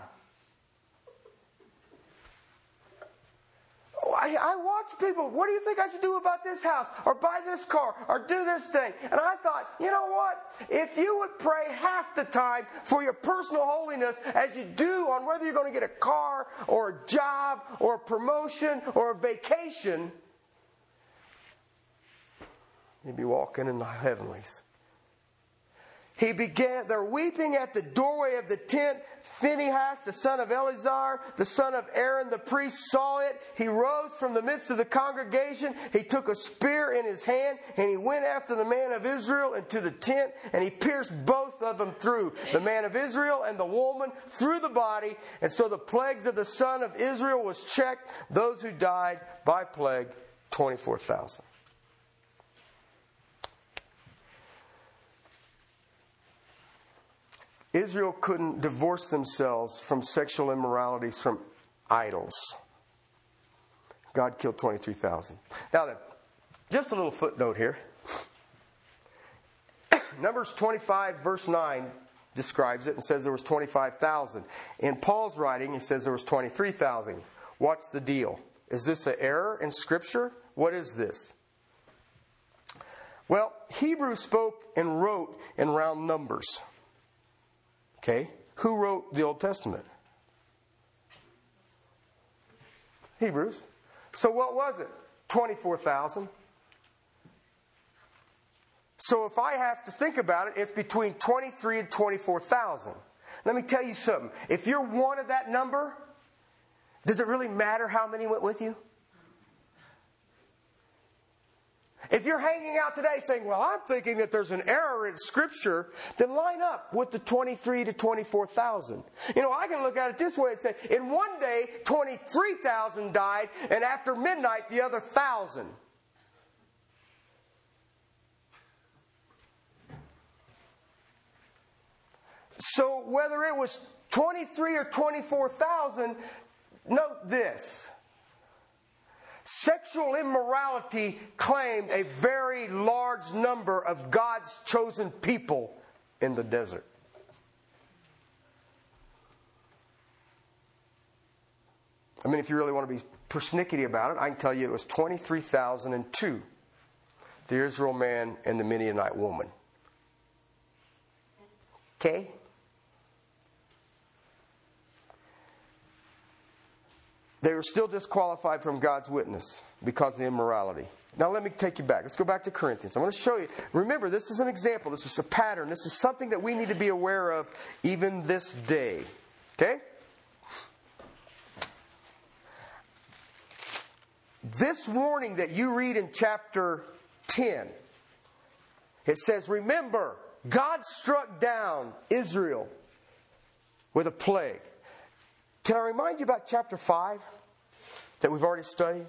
I, I watch people, what do you think I should do about this house? Or buy this car? Or do this thing? And I thought, you know what? If you would pray half the time for your personal holiness as you do on whether you're going to get a car or a job or a promotion or a vacation, you'd be walking in the heavenlies. He began, they're weeping at the doorway of the tent. Phinehas, the son of Eleazar, the son of Aaron the priest, saw it. He rose from the midst of the congregation. He took a spear in his hand and he went after the man of Israel into the tent and he pierced both of them through, the man of Israel and the woman, through the body. And so the plagues of the son of Israel was checked. Those who died by plague, 24,000. Israel couldn't divorce themselves from sexual immoralities from idols. God killed 23,000. Now then, just a little footnote here. Numbers 25, verse 9 describes it and says there was 25,000. In Paul's writing, he says there was 23,000. What's the deal? Is this an error in Scripture? What is this? Well, Hebrew spoke and wrote in round numbers. Okay? Who wrote the Old Testament? Hebrews. So what was it? 24,000. So if I have to think about it, it's between 23 and 24,000. Let me tell you something. If you're one of that number, does it really matter how many went with you? If you're hanging out today saying, Well, I'm thinking that there's an error in Scripture, then line up with the 23 to 24,000. You know, I can look at it this way and say, In one day, 23,000 died, and after midnight, the other thousand. So whether it was 23 or 24,000, note this. Sexual immorality claimed a very large number of God's chosen people in the desert. I mean, if you really want to be persnickety about it, I can tell you it was 23,002 the Israel man and the Midianite woman. Okay? They were still disqualified from God's witness because of the immorality. Now, let me take you back. Let's go back to Corinthians. I want to show you. Remember, this is an example. This is a pattern. This is something that we need to be aware of even this day. Okay? This warning that you read in chapter 10, it says, Remember, God struck down Israel with a plague. Can I remind you about chapter 5 that we've already studied?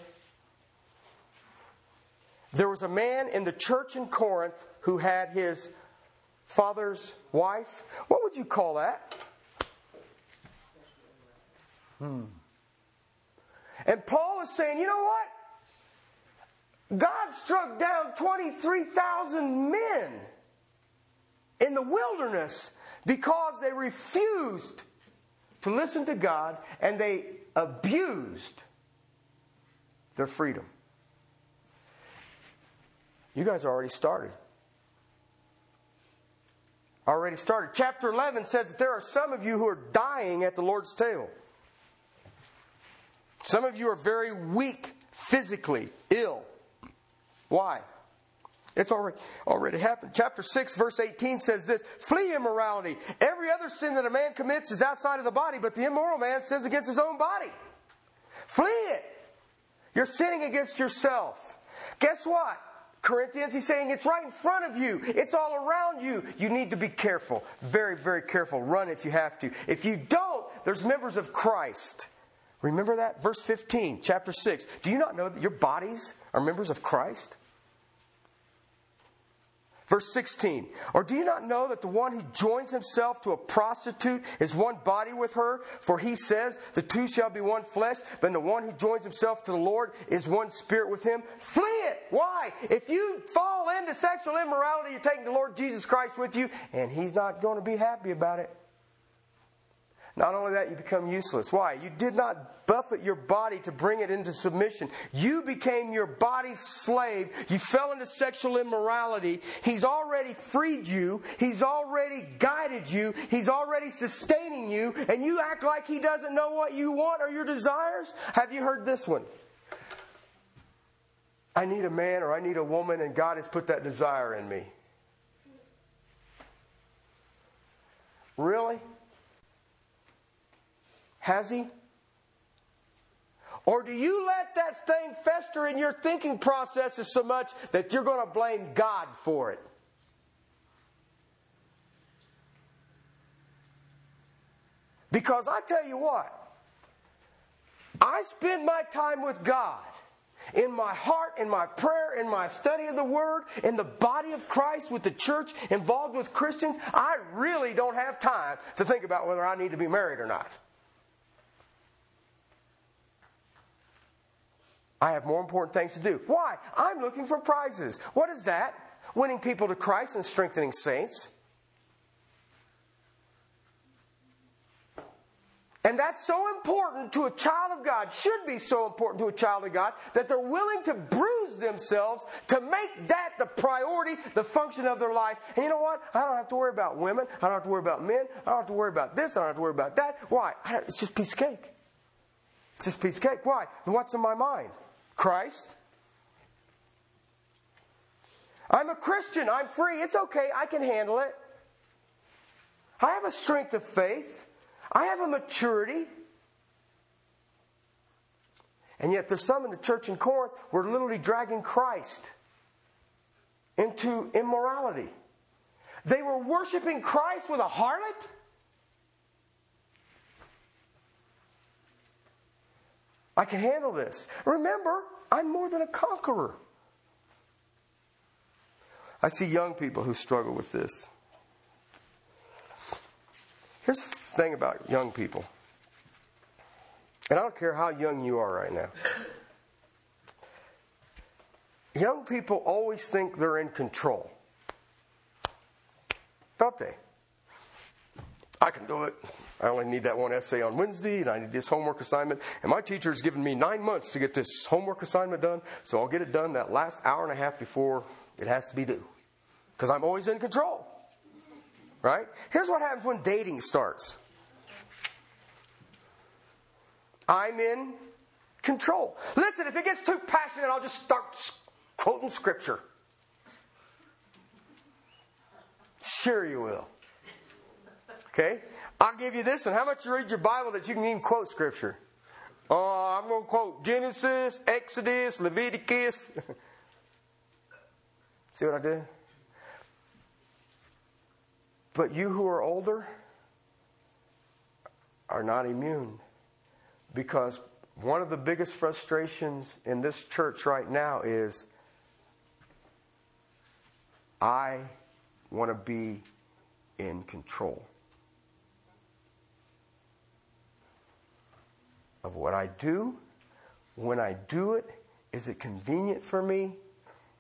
There was a man in the church in Corinth who had his father's wife. What would you call that? Hmm. And Paul is saying, you know what? God struck down 23,000 men in the wilderness because they refused to listen to God and they abused their freedom. You guys already started. Already started. Chapter 11 says that there are some of you who are dying at the Lord's table. Some of you are very weak physically, ill. Why? It's already, already happened. Chapter 6, verse 18 says this Flee immorality. Every other sin that a man commits is outside of the body, but the immoral man sins against his own body. Flee it. You're sinning against yourself. Guess what? Corinthians, he's saying it's right in front of you. It's all around you. You need to be careful. Very, very careful. Run if you have to. If you don't, there's members of Christ. Remember that? Verse 15, chapter 6. Do you not know that your bodies are members of Christ? Verse 16, or do you not know that the one who joins himself to a prostitute is one body with her? For he says, the two shall be one flesh. Then the one who joins himself to the Lord is one spirit with him. Flee it. Why? If you fall into sexual immorality, you're taking the Lord Jesus Christ with you, and he's not going to be happy about it. Not only that, you become useless. Why? You did not buffet your body to bring it into submission. You became your body's slave. You fell into sexual immorality. He's already freed you. He's already guided you. He's already sustaining you. And you act like He doesn't know what you want or your desires? Have you heard this one? I need a man or I need a woman, and God has put that desire in me. Really? Has he? Or do you let that thing fester in your thinking processes so much that you're going to blame God for it? Because I tell you what, I spend my time with God in my heart, in my prayer, in my study of the Word, in the body of Christ, with the church, involved with Christians. I really don't have time to think about whether I need to be married or not. I have more important things to do. Why? I'm looking for prizes. What is that? Winning people to Christ and strengthening saints. And that's so important to a child of God, should be so important to a child of God, that they're willing to bruise themselves to make that the priority, the function of their life. And you know what? I don't have to worry about women. I don't have to worry about men. I don't have to worry about this. I don't have to worry about that. Why? It's just piece of cake. It's just piece of cake. Why? What's in my mind? Christ. I'm a Christian. I'm free. It's okay. I can handle it. I have a strength of faith. I have a maturity. And yet, there's some in the church in Corinth were literally dragging Christ into immorality. They were worshiping Christ with a harlot. I can handle this. Remember, I'm more than a conqueror. I see young people who struggle with this. Here's the thing about young people, and I don't care how young you are right now. Young people always think they're in control. Don't they? I can do it. I only need that one essay on Wednesday, and I need this homework assignment. And my teacher has given me nine months to get this homework assignment done, so I'll get it done that last hour and a half before it has to be due. Because I'm always in control. Right? Here's what happens when dating starts I'm in control. Listen, if it gets too passionate, I'll just start quoting scripture. Sure, you will. Okay? I'll give you this one. How much you read your Bible that you can even quote scripture? Oh, I'm going to quote Genesis, Exodus, Leviticus. See what I did? But you who are older are not immune because one of the biggest frustrations in this church right now is I want to be in control of what I do. When I do it, is it convenient for me?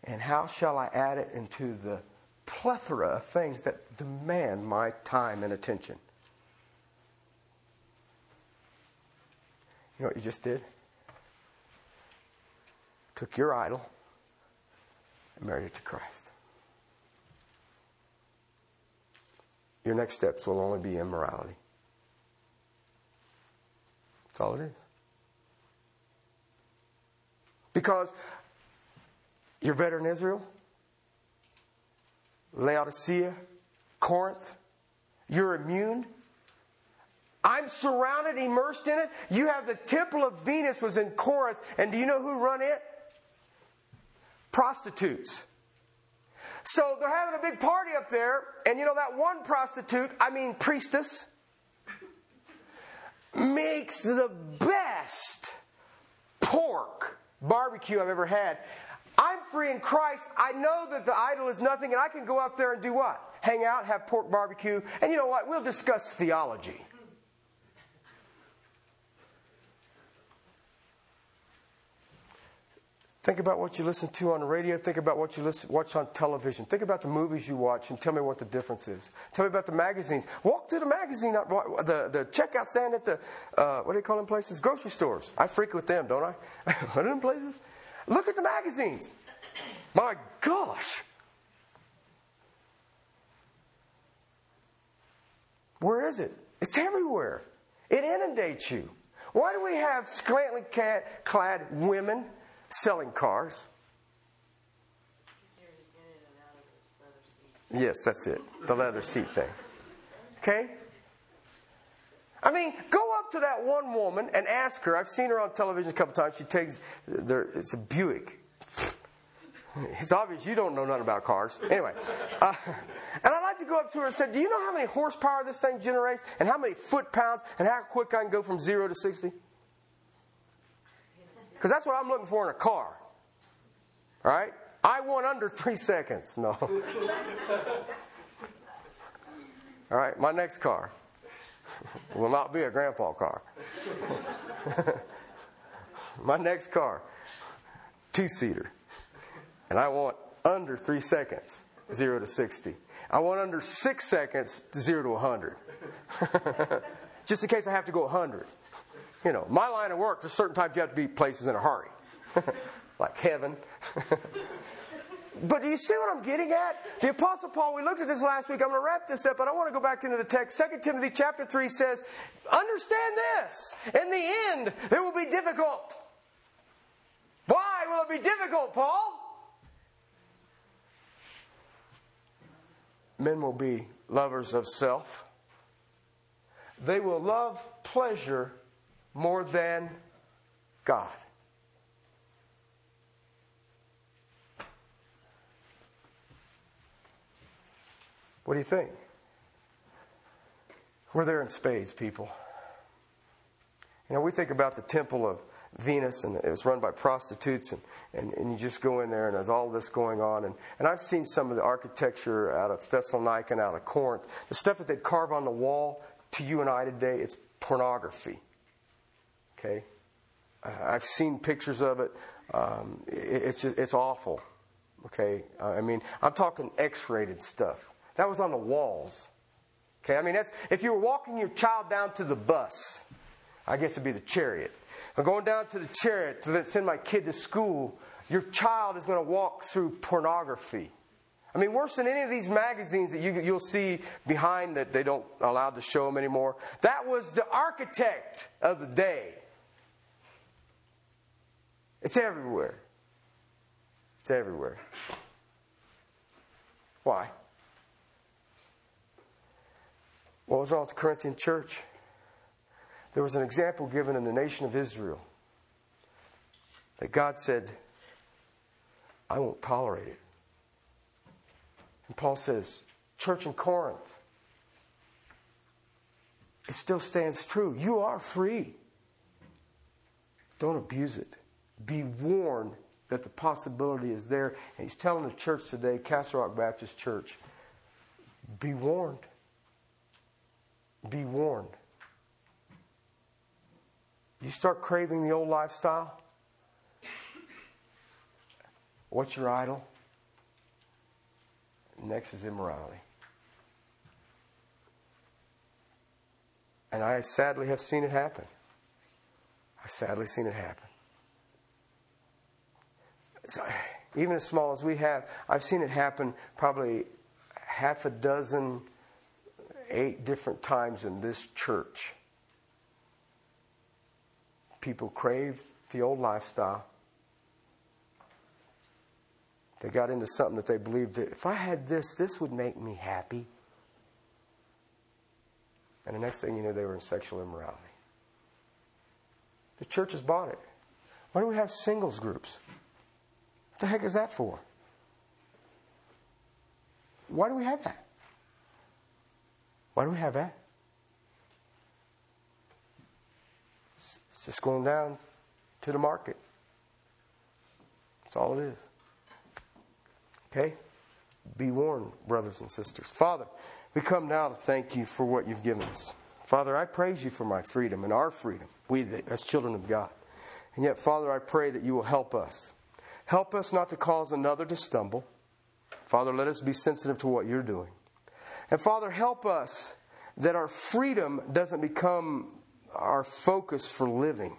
And how shall I add it into the plethora of things that demand my time and attention. You know what you just did? Took your idol and married it to Christ. Your next steps will only be immorality. That's all it is. Because you're better in Israel, Laodicea, Corinth. You're immune. I'm surrounded, immersed in it. You have the temple of Venus was in Corinth, and do you know who run it? Prostitutes. So they're having a big party up there, and you know that one prostitute, I mean priestess, makes the best pork barbecue I've ever had. I'm free in Christ. I know that the idol is nothing, and I can go up there and do what? Hang out, have pork barbecue, and you know what? We'll discuss theology. Think about what you listen to on the radio. Think about what you listen, watch on television. Think about the movies you watch and tell me what the difference is. Tell me about the magazines. Walk to the magazine, the, the checkout stand at the, uh, what do you call them places? Grocery stores. I frequent them, don't I? what are them places? Look at the magazines. My gosh. Where is it? It's everywhere. It inundates you. Why do we have scantily clad women selling cars? Yes, that's it. The leather seat thing. Okay? I mean, go up to that one woman and ask her. I've seen her on television a couple times. She takes, it's a Buick. It's obvious you don't know nothing about cars. Anyway, uh, and I'd like to go up to her and say, Do you know how many horsepower this thing generates? And how many foot pounds? And how quick I can go from zero to 60? Because that's what I'm looking for in a car. All right? I want under three seconds. No. All right, my next car will not be a grandpa car. My next car, two seater. And I want under three seconds, zero to 60. I want under six seconds, zero to 100. Just in case I have to go 100. You know, my line of work, there's certain times you have to be places in a hurry, like heaven. But do you see what I'm getting at? The Apostle Paul, we looked at this last week. I'm going to wrap this up, but I want to go back into the text. 2 Timothy chapter 3 says, Understand this. In the end, it will be difficult. Why will it be difficult, Paul? Men will be lovers of self. They will love pleasure more than God. What do you think? We're there in spades, people. You know, we think about the temple of Venus, and it was run by prostitutes, and, and, and you just go in there, and there's all this going on. And, and I've seen some of the architecture out of Thessalonica and out of Corinth. The stuff that they carve on the wall to you and I today, it's pornography. Okay? I've seen pictures of it. Um, it it's, it's awful. Okay? I mean, I'm talking X rated stuff. That was on the walls. Okay? I mean, that's, if you were walking your child down to the bus, I guess it'd be the chariot. I'm going down to the chariot to send my kid to school. Your child is going to walk through pornography. I mean, worse than any of these magazines that you, you'll see behind that they don't allow to show them anymore. That was the architect of the day. It's everywhere. It's everywhere. Why? What was all the Corinthian church? There was an example given in the nation of Israel that God said, I won't tolerate it. And Paul says, Church in Corinth, it still stands true. You are free. Don't abuse it. Be warned that the possibility is there. And he's telling the church today, Castle Rock Baptist Church, be warned. Be warned. You start craving the old lifestyle. What's your idol? Next is immorality. And I sadly have seen it happen. I've sadly seen it happen. Even as small as we have, I've seen it happen probably half a dozen, eight different times in this church people crave the old lifestyle. They got into something that they believed that if I had this, this would make me happy. And the next thing you know, they were in sexual immorality. The church has bought it. Why do we have singles groups? The heck is that for? Why do we have that? Why do we have that? It's just going down to the market. That's all it is. Okay? Be warned, brothers and sisters. Father, we come now to thank you for what you've given us. Father, I praise you for my freedom and our freedom, we as children of God. And yet, Father, I pray that you will help us. Help us not to cause another to stumble. Father, let us be sensitive to what you're doing. And Father, help us that our freedom doesn't become our focus for living.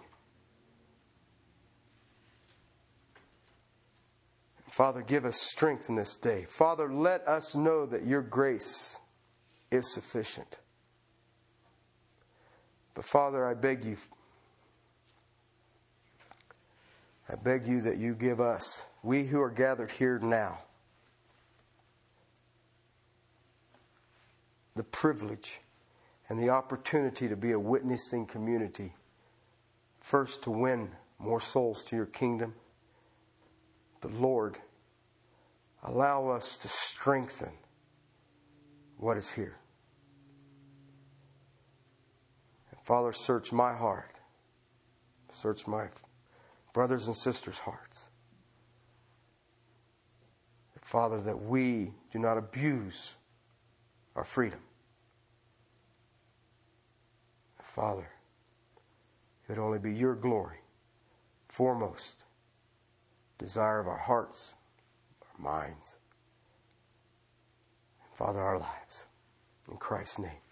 Father, give us strength in this day. Father, let us know that your grace is sufficient. But Father, I beg you, I beg you that you give us, we who are gathered here now, the privilege and the opportunity to be a witnessing community. First, to win more souls to your kingdom. But Lord, allow us to strengthen what is here. And Father, search my heart, search my brothers and sisters' hearts. Father, that we do not abuse our freedom. Father, it would only be your glory, foremost, desire of our hearts, our minds, and Father, our lives. In Christ's name.